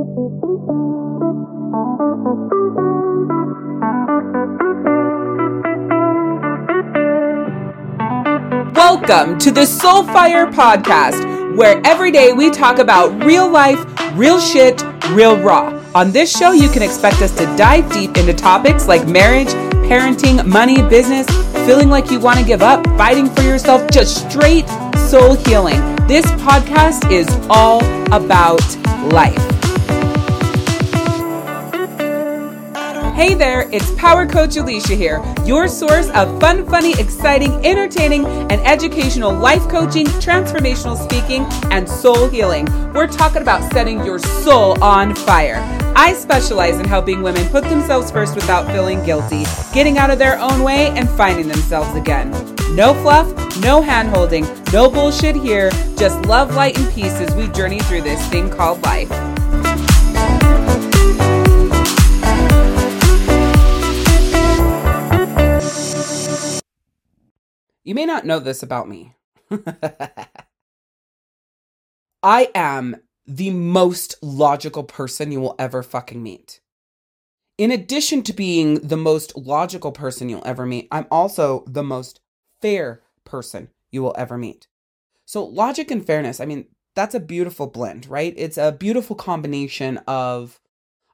Welcome to the Soulfire Podcast, where every day we talk about real life, real shit, real raw. On this show, you can expect us to dive deep into topics like marriage, parenting, money, business, feeling like you want to give up, fighting for yourself, just straight soul healing. This podcast is all about life. Hey there, it's Power Coach Alicia here, your source of fun, funny, exciting, entertaining, and educational life coaching, transformational speaking, and soul healing. We're talking about setting your soul on fire. I specialize in helping women put themselves first without feeling guilty, getting out of their own way, and finding themselves again. No fluff, no hand holding, no bullshit here, just love, light, and peace as we journey through this thing called life. You may not know this about me. I am the most logical person you will ever fucking meet. In addition to being the most logical person you'll ever meet, I'm also the most fair person you will ever meet. So, logic and fairness, I mean, that's a beautiful blend, right? It's a beautiful combination of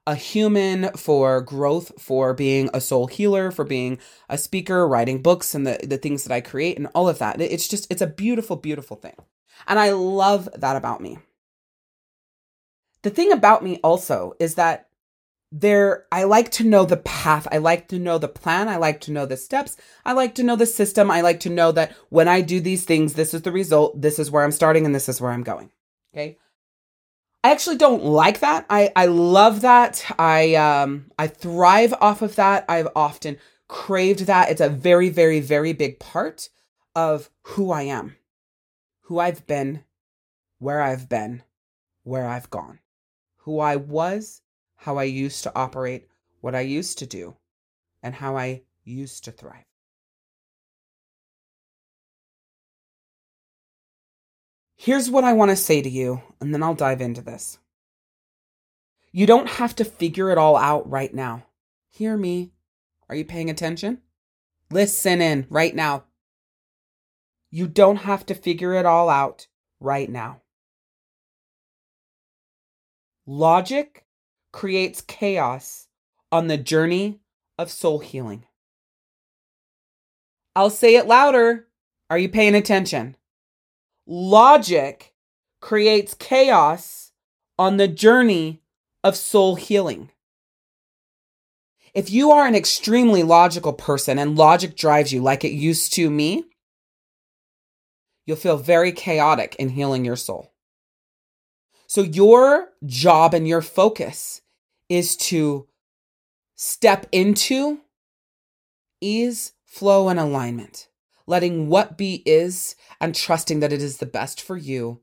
a human for growth, for being a soul healer, for being a speaker, writing books, and the, the things that I create, and all of that. It's just, it's a beautiful, beautiful thing. And I love that about me. The thing about me also is that there, I like to know the path. I like to know the plan. I like to know the steps. I like to know the system. I like to know that when I do these things, this is the result. This is where I'm starting and this is where I'm going. Okay. I actually don't like that. I, I love that. I um I thrive off of that. I've often craved that. It's a very, very, very big part of who I am, who I've been, where I've been, where I've gone, who I was, how I used to operate, what I used to do, and how I used to thrive. Here's what I want to say to you, and then I'll dive into this. You don't have to figure it all out right now. Hear me. Are you paying attention? Listen in right now. You don't have to figure it all out right now. Logic creates chaos on the journey of soul healing. I'll say it louder. Are you paying attention? Logic creates chaos on the journey of soul healing. If you are an extremely logical person and logic drives you like it used to me, you'll feel very chaotic in healing your soul. So, your job and your focus is to step into ease, flow, and alignment letting what be is and trusting that it is the best for you,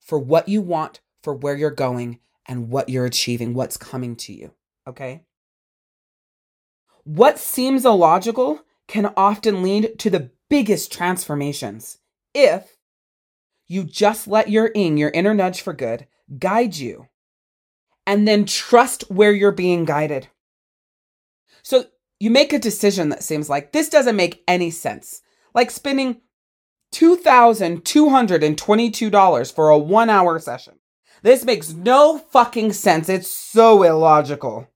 for what you want, for where you're going, and what you're achieving, what's coming to you. Okay? What seems illogical can often lead to the biggest transformations if you just let your ing, your inner nudge for good, guide you and then trust where you're being guided. So you make a decision that seems like this doesn't make any sense. Like spending $2,222 for a one hour session. This makes no fucking sense. It's so illogical.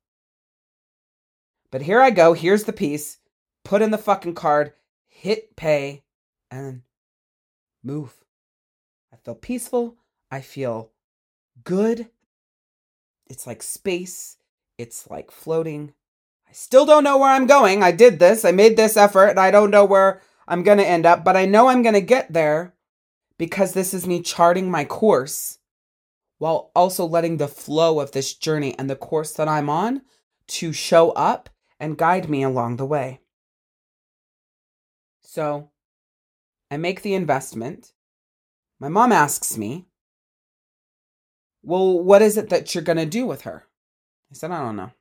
But here I go. Here's the piece. Put in the fucking card, hit pay, and move. I feel peaceful. I feel good. It's like space. It's like floating. Still don't know where I'm going. I did this. I made this effort and I don't know where I'm going to end up, but I know I'm going to get there because this is me charting my course while also letting the flow of this journey and the course that I'm on to show up and guide me along the way. So I make the investment. My mom asks me, Well, what is it that you're going to do with her? I said, I don't know.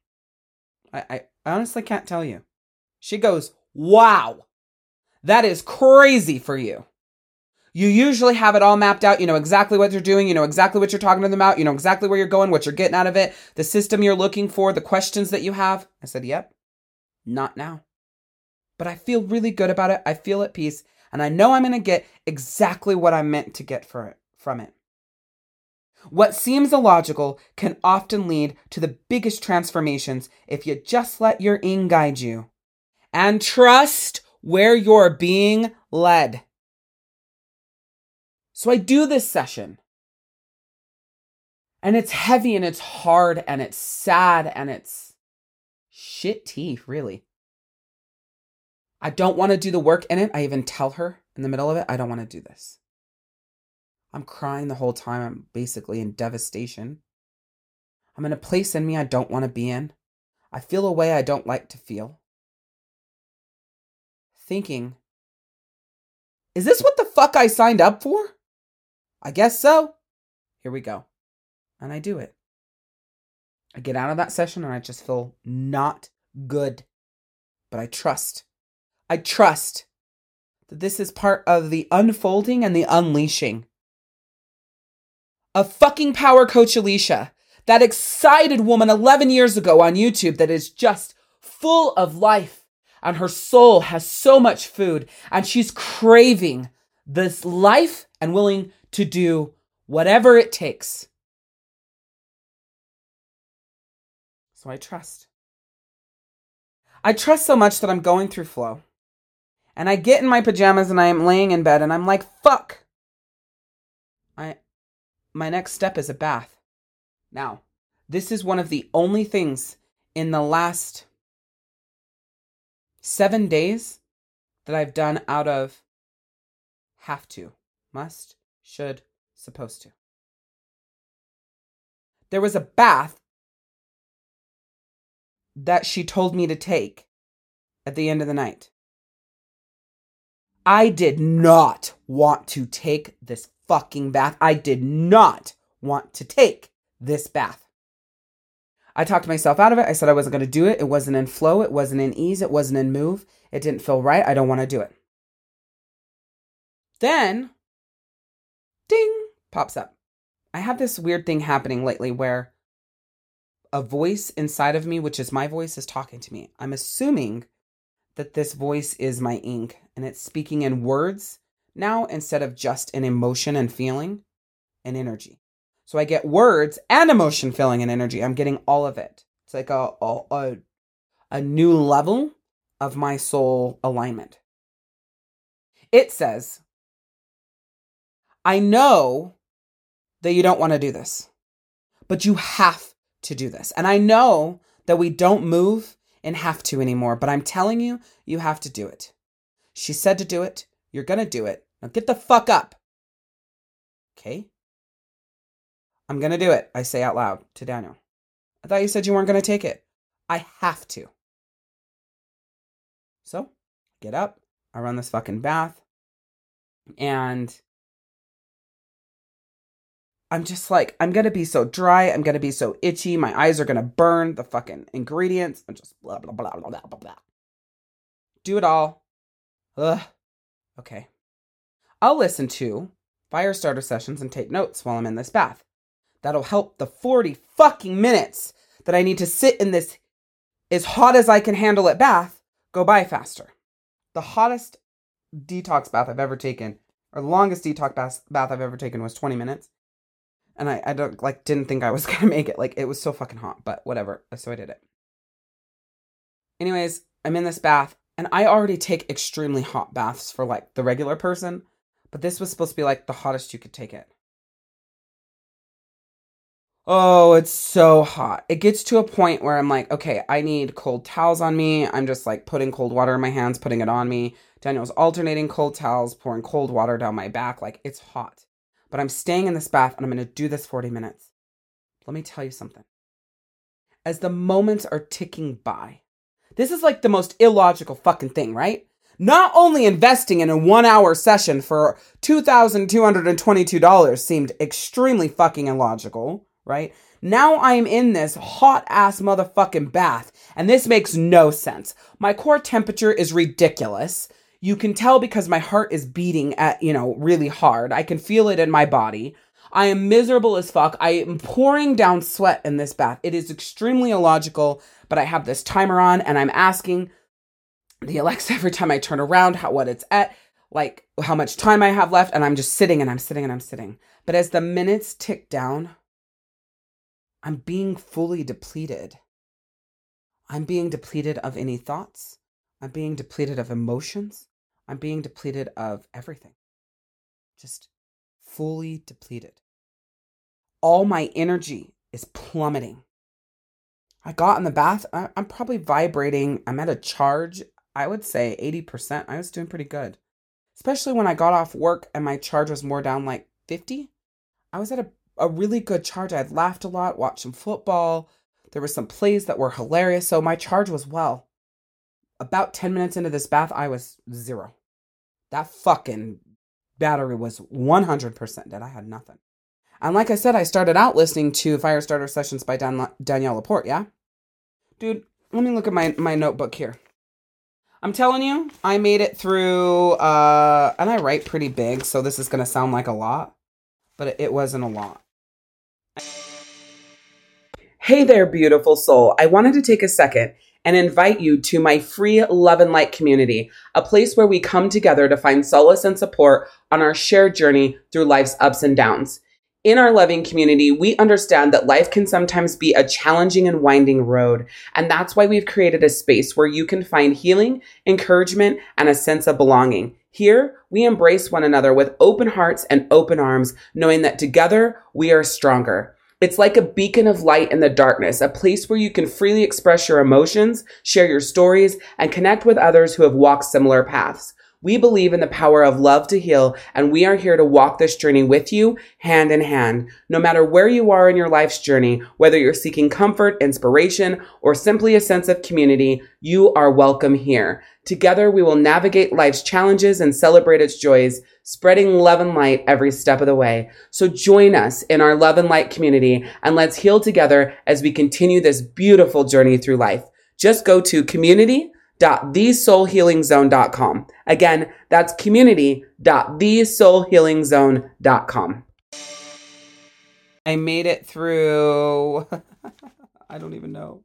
I, I, I honestly can't tell you. She goes, Wow, that is crazy for you. You usually have it all mapped out. You know exactly what you're doing. You know exactly what you're talking to them about. You know exactly where you're going, what you're getting out of it, the system you're looking for, the questions that you have. I said, Yep, not now. But I feel really good about it. I feel at peace. And I know I'm going to get exactly what I'm meant to get for it, from it. What seems illogical can often lead to the biggest transformations if you just let your ing guide you and trust where you're being led. So I do this session. And it's heavy and it's hard and it's sad and it's shit tea, really. I don't want to do the work in it. I even tell her in the middle of it, I don't want to do this. I'm crying the whole time. I'm basically in devastation. I'm in a place in me I don't want to be in. I feel a way I don't like to feel. Thinking, is this what the fuck I signed up for? I guess so. Here we go. And I do it. I get out of that session and I just feel not good. But I trust. I trust that this is part of the unfolding and the unleashing. A fucking power coach Alicia, that excited woman 11 years ago on YouTube that is just full of life and her soul has so much food and she's craving this life and willing to do whatever it takes. So I trust. I trust so much that I'm going through flow. And I get in my pajamas and I am laying in bed and I'm like, fuck. I my next step is a bath. Now, this is one of the only things in the last 7 days that I've done out of have to, must, should, supposed to. There was a bath that she told me to take at the end of the night. I did not want to take this fucking bath. I did not want to take this bath. I talked myself out of it. I said I wasn't going to do it. It wasn't in flow. It wasn't in ease. It wasn't in move. It didn't feel right. I don't want to do it. Then, ding, pops up. I have this weird thing happening lately where a voice inside of me, which is my voice, is talking to me. I'm assuming that this voice is my ing and it's speaking in words now instead of just an emotion and feeling and energy. So I get words and emotion, feeling, and energy. I'm getting all of it. It's like a, a, a new level of my soul alignment. It says, I know that you don't want to do this, but you have to do this. And I know that we don't move and have to anymore, but I'm telling you, you have to do it. She said to do it. You're going to do it. Now get the fuck up. Okay? I'm to do it, I say out loud to Daniel. I thought you said you weren't to take it. I have to. So, get up. I run this fucking bath. And I'm just like, I'm gonna be so dry. I'm gonna be so itchy. My eyes are gonna burn the fucking ingredients. I'm just blah, blah, blah, blah, blah, blah, blah. Do it all. Ugh. Okay. I'll listen to fire starter sessions and take notes while I'm in this bath. That'll help the 40 fucking minutes that I need to sit in this as hot as I can handle it bath go by faster. The hottest detox bath I've ever taken, or the longest detox bath, I've ever taken was 20 minutes and I, I don't like didn't think I was gonna make it. Like it was so fucking hot, but whatever. So I did it. Anyways, I'm in this bath, and I already take extremely hot baths for like the regular person, but this was supposed to be like the hottest you could take it. Oh, it's so hot. It gets to a point where I'm like, okay, I need cold towels on me. I'm just like putting cold water in my hands, putting it on me. Daniel's alternating cold towels, pouring cold water down my back. Like, it's hot but I'm staying in this bath and I'm going to do this 40 minutes. Let me tell you something. As the moments are ticking by, this is like the most illogical fucking thing, right? Not only investing in a one hour session for $2,222 seemed extremely fucking illogical, right? Now I'm in this hot ass motherfucking bath, and this makes no sense. My core temperature is ridiculous. You can tell because my heart is beating at, you know, really hard. I can feel it in my body. I am miserable as fuck. I am pouring down sweat in this bath. It is extremely illogical, but I have this timer on and I'm asking the Alexa every time I turn around how what it's at, like how much time I have left, and I'm just sitting and I'm sitting and I'm sitting. But as the minutes tick down, I'm being fully depleted. I'm being depleted of any thoughts. I'm being depleted of emotions. I'm being depleted of everything. Just fully depleted. All my energy is plummeting. I got in the bath. I'm probably vibrating. I'm at a charge. I would say 80%. I was doing pretty good. Especially when I got off work and my charge was more down like 50. I was at a, a really good charge. I had laughed a lot, watched some football. There were some plays that were hilarious. So my charge was well. About 10 minutes into this bath, I was zero. That fucking battery was 100% dead. I had nothing. And like I said, I started out listening to Firestarter Sessions by Dan- Danielle Laporte, yeah? Dude, let me look at my, my notebook here. I'm telling you, I made it through, uh, and I write pretty big, so this is going to sound like a lot, but it wasn't a lot. Hey there, beautiful soul. I wanted to take a second and invite you to my free Love and Light community, a place where we come together to find solace and support on our shared journey through life's ups and downs. In our loving community, we understand that life can sometimes be a challenging and winding road. And that's why we've created a space where you can find healing, encouragement, and a sense of belonging. Here, we embrace one another with open hearts and open arms, knowing that together we are stronger. It's like a beacon of light in the darkness, a place where you can freely express your emotions, share your stories, and connect with others who have walked similar paths. We believe in the power of love to heal, and we are here to walk this journey with you hand in hand. No matter where you are in your life's journey, whether you're seeking comfort, inspiration, or simply a sense of community, you are welcome here. Together, we will navigate life's challenges and celebrate its joys, spreading love and light every step of the way. So join us in our love and light community and let's heal together as we continue this beautiful journey through life. Just go to community community.thesoulhealingzone.com. Again, that's community.thesoulhealingzone.com. I made it through. I don't even know.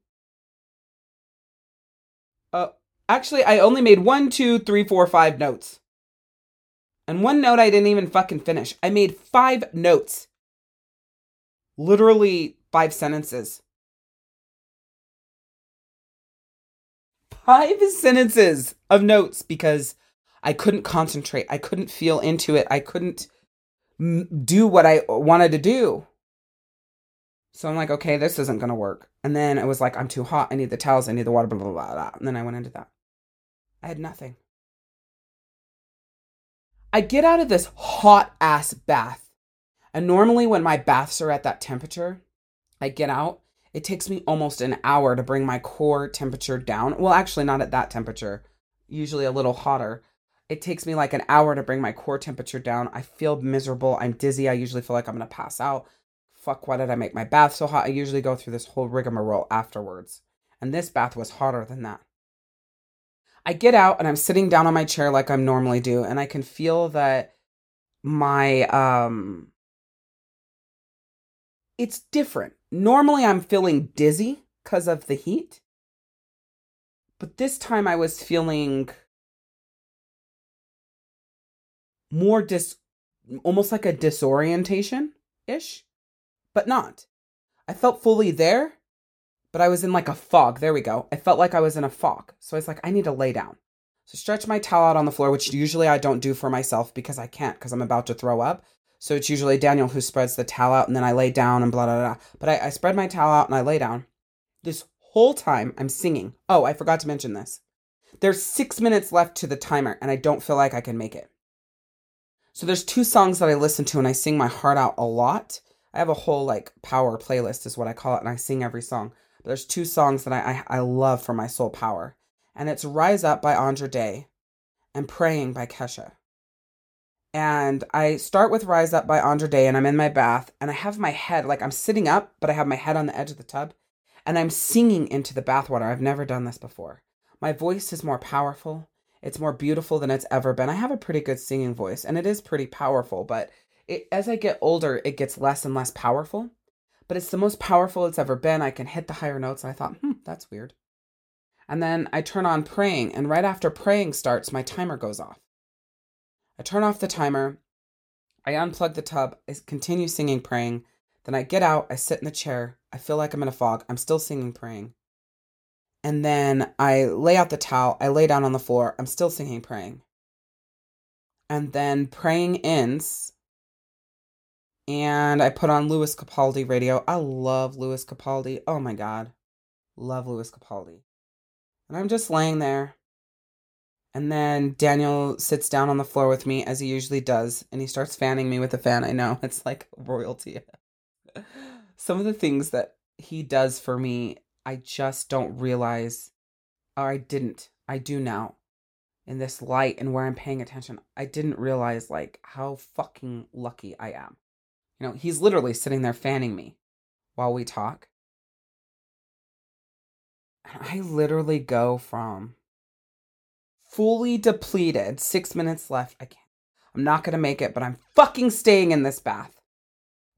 Uh, actually, I only made one, two, three, four, five notes. And one note I didn't even fucking finish. I made five notes. Literally five sentences. Five sentences of notes because I couldn't concentrate. I couldn't feel into it. I couldn't do what I wanted to do. So I'm like, okay, this isn't going to work. And then it was like, I'm too hot. I need the towels. I need the water, blah, blah, blah, blah. And then I went into that. I had nothing. I get out of this hot ass bath. And normally when my baths are at that temperature, I get out it takes me almost an hour to bring my core temperature down. Well, actually, not at that temperature, usually a little hotter. It takes me like an hour to bring my core temperature down. I feel miserable. I'm dizzy. I usually feel like I'm going to pass out. Fuck, why did I make my bath so hot? I usually go through this whole rigmarole afterwards. And this bath was hotter than that. I get out and I'm sitting down on my chair like I normally do, and I can feel that my um it's different. Normally I'm feeling dizzy because of the heat. But this time I was feeling more dis almost like a disorientation ish, but not. I felt fully there, but I was in like a fog. There we go. I felt like I was in a fog. So I was like, I need to lay down. So stretch my towel out on the floor, which usually I don't do for myself because I can't because I'm about to throw up. So it's usually Daniel who spreads the towel out and then I lay down and blah, blah, blah. But I, I spread my towel out and I lay down. This whole time I'm singing. Oh, I forgot to mention this. There's six minutes left to the timer and I don't feel like I can make it. So there's two songs that I listen to and I sing my heart out a lot. I have a whole like power playlist is what I call it and I sing every song. But there's two songs that I, I, I love for my soul power. And it's Rise Up by Andra Day and Praying by Kesha and I start with Rise Up by Andra Day, and I'm in my bath, and I have my head, like I'm sitting up, but I have my head on the edge of the tub, and I'm singing into the bathwater. I've never done this before. My voice is more powerful, It's more beautiful than it's ever been. I have a pretty good singing voice and it is pretty powerful, but it, as I get older, it gets less and less powerful. But it's the most powerful it's ever been. I can hit the higher notes. And I thought, hmm, that's weird. And then I turn on praying, and right after praying starts, my timer goes off. I turn off the timer, I unplug the tub, I continue singing, praying. Then I get out, I sit in the chair, I feel like I'm in a fog. I'm still singing, praying. And then I lay out the towel, I lay down on the floor, I'm still singing, praying. And then praying ends, and I put on Lewis Capaldi radio. I love Lewis Capaldi. Oh my God. Love Lewis Capaldi. And I'm just laying there. And then Daniel sits down on the floor with me as he usually does, and he starts fanning me with a fan. I know it's like royalty. Some of the things that he does for me, I just don't realize, or I didn't. I do now in this light and where I'm paying attention. I didn't realize like how fucking lucky I am. You know, he's literally sitting there fanning me while we talk. And I literally go from fully depleted, six minutes left. I can't. I'm not going to make it, but I'm fucking staying in this bath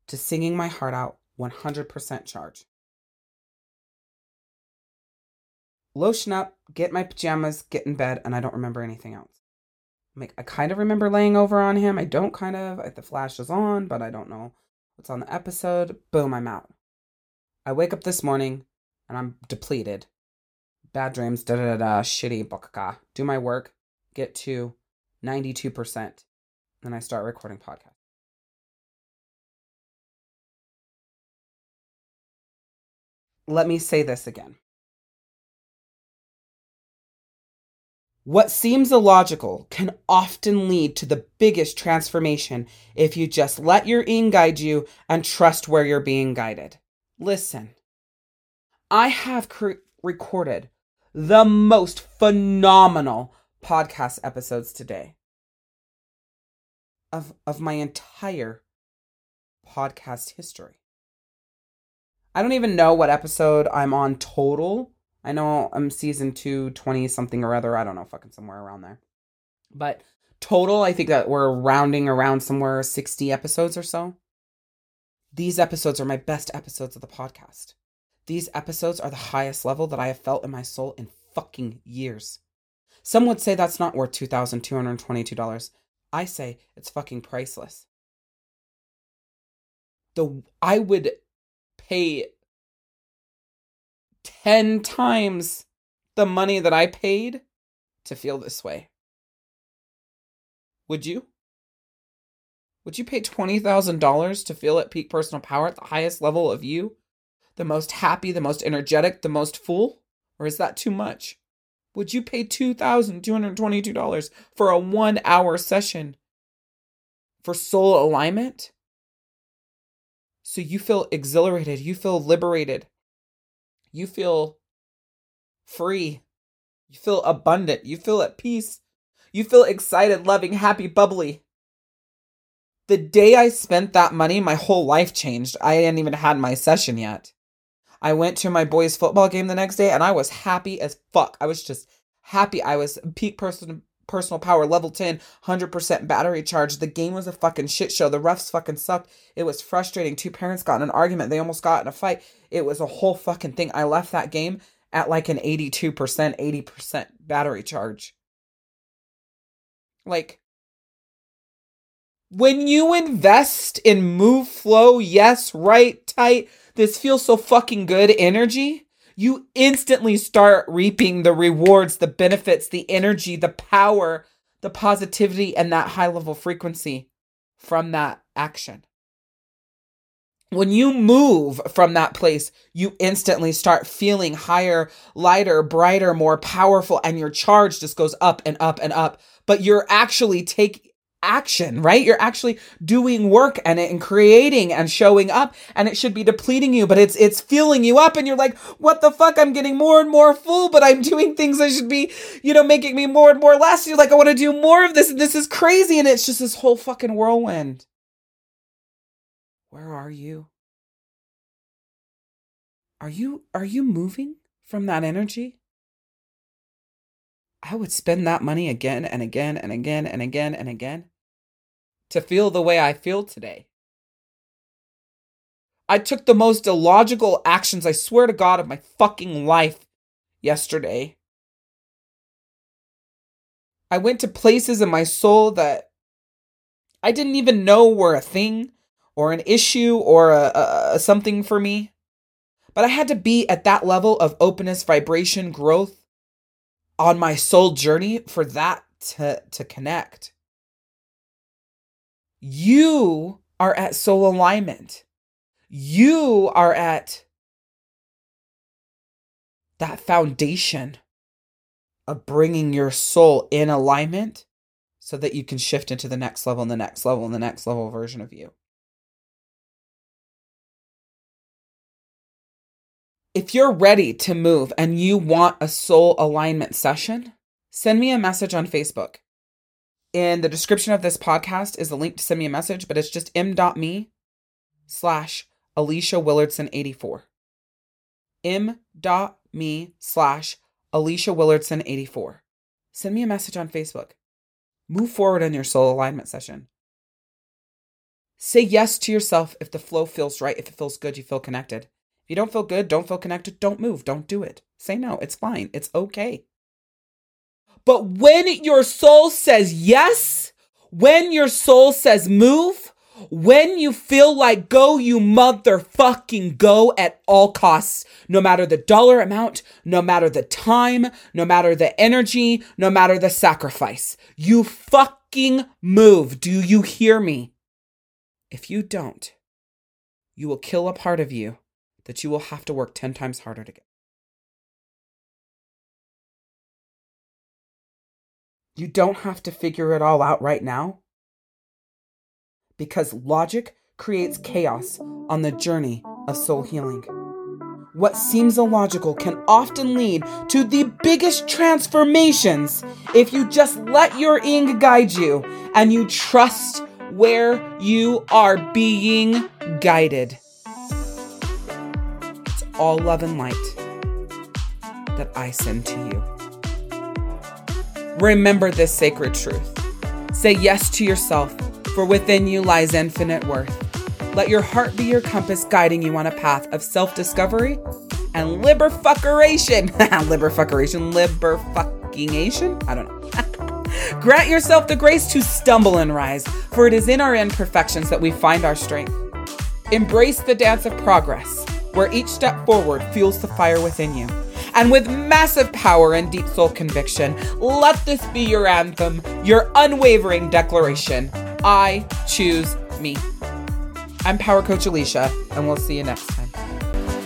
to singing my heart out 100% charge. Lotion up, get my pajamas, get in bed, and I don't remember anything else. Like I kind of remember laying over on him. I don't kind of. The flash is on, but I don't know what's on the episode. Boom, I'm out. I wake up this morning and I'm depleted bad dreams, da da da, shitty, bokaka. Do my work, get to 92%. Then I start recording podcast. Let me say this again. What seems illogical can often lead to the biggest transformation if you just let your ing guide you and trust where you're being guided. Listen, I have cre- recorded the most phenomenal podcast episodes today of of my entire podcast history. I don't even know what episode I'm on total. I know I'm season 2, 20 something or other. I don't know, fucking somewhere around there. But total, I think that we're rounding around somewhere 60 episodes or so. These episodes are my best episodes of the podcast. These episodes are the highest level that I have felt in my soul in fucking years. Some would say that's not worth $2,222. I say it's fucking priceless. The I would pay 10 times the money that I paid to feel this way. Would you? Would you pay $20,000 to feel at peak personal power at the highest level of you? The most happy, the most energetic, the most full? Or is that too much? Would you pay $2,222 for a one hour session for soul alignment? So you feel exhilarated, you feel liberated, you feel free, you feel abundant, you feel at peace, you feel excited, loving, happy, bubbly. The day I spent that money, my whole life changed. I hadn't even had my session yet. I went to my boys' football game the next day and I was happy as fuck. I was just happy. I was peak person personal power level 10 100% battery charge. The game was a fucking shit show. The refs fucking sucked. It was frustrating. Two parents got in an argument. They almost got in a fight. It was a whole fucking thing. I left that game at like an 82% 80% battery charge. Like when you invest in move flow yes right tight this feels so fucking good energy, you instantly start reaping the rewards, the benefits, the energy, the power, the positivity, and that high level frequency from that action. When you move from that place, you instantly start feeling higher, lighter, brighter, more powerful, and your charge just goes up and up and up. But you're actually take action, right? You're actually doing work and and creating and showing up and it should be depleting you, but it's it's filling you up and you're like, "What the fuck? I'm getting more and more full, but I'm doing things that should be, you know, making me more and more less." You're like, "I want to do more of this and this is crazy." And it's just this whole fucking whirlwind. Where are you? Are you are you moving from that energy? I I would spend that money again and again and again and again and again to feel the way I feel today. I took the most illogical actions, I swear to God, of my fucking life yesterday. I went to places in my soul that I didn't even know were a thing or an issue or a, a, a something for me. But I had to be at that level of openness, vibration, growth on my soul journey for that to, to connect. You are at soul alignment. You are at that foundation of bringing your soul in alignment so that you can shift into the next level and the next level and the next level version of you. If you're ready to move and you want a soul alignment session, send me a message on Facebook. In the description of this podcast is a link to send me a message, but it's just m.me slash Alicia Willardson 84. m.me slash Alicia Willardson 84. Send me a message on Facebook. Move forward in your soul alignment session. Say yes to yourself if the flow feels right, if it feels good, you feel connected. If you don't feel good, don't feel connected, don't move, don't do it. Say no, it's fine, it's okay. But when your soul says yes, when your soul says move, when you feel like go, you motherfucking go at all costs, no matter the dollar amount, no matter the time, no matter the energy, no matter the sacrifice. You fucking move. Do you hear me? If you don't, you will kill a part of you that you will have to work 10 times harder to get. You don't have to figure it all out right now because logic creates chaos on the journey of soul healing. What seems illogical can often lead to the biggest transformations if you just let your ing guide you and you trust where you are being guided. It's all love and light that I send to you. Remember this sacred truth. Say yes to yourself for within you lies infinite worth. Let your heart be your compass guiding you on a path of self discovery and liberfuckeration. liberfuckeration, liberfuckingation? I don't know. Grant yourself the grace to stumble and rise, for it is in our imperfections that we find our strength. Embrace the dance of progress, where each step forward fuels the fire within you. And with massive power and deep soul conviction, let this be your anthem, your unwavering declaration. I choose me. I'm Power Coach Alicia, and we'll see you next time.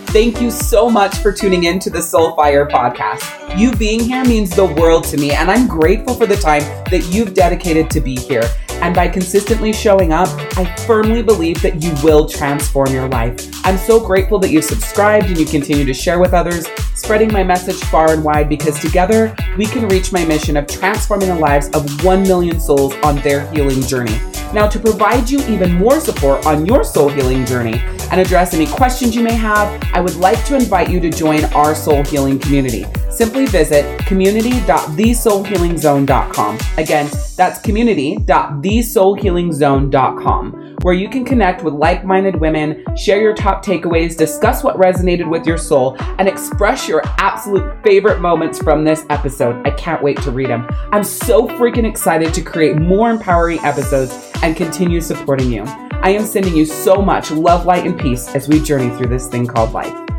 Thank you so much for tuning in to the Soul Fire podcast. You being here means the world to me, and I'm grateful for the time that you've dedicated to be here. And by consistently showing up, I firmly believe that you will transform your life. I'm so grateful that you've subscribed and you continue to share with others, spreading my message far and wide because together we can reach my mission of transforming the lives of 1 million souls on their healing journey. Now, to provide you even more support on your soul healing journey and address any questions you may have, I would like to invite you to join our soul healing community simply visit community.thesoulhealingzone.com. Again, that's community.thesoulhealingzone.com, where you can connect with like minded women, share your top takeaways, discuss what resonated with your soul, and express your absolute favorite moments from this episode. I can't wait to read them. I'm so freaking excited to create more empowering episodes and continue supporting you. I am sending you so much love, light, and peace as we journey through this thing called life.